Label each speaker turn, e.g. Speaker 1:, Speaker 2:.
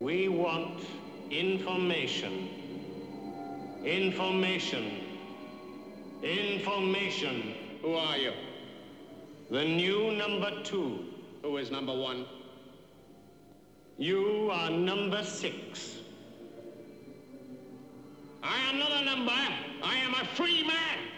Speaker 1: We want information. Information. Information.
Speaker 2: Who are you?
Speaker 1: The new number two.
Speaker 2: Who is number one?
Speaker 1: You are number six.
Speaker 2: I am not a number. I am a free man.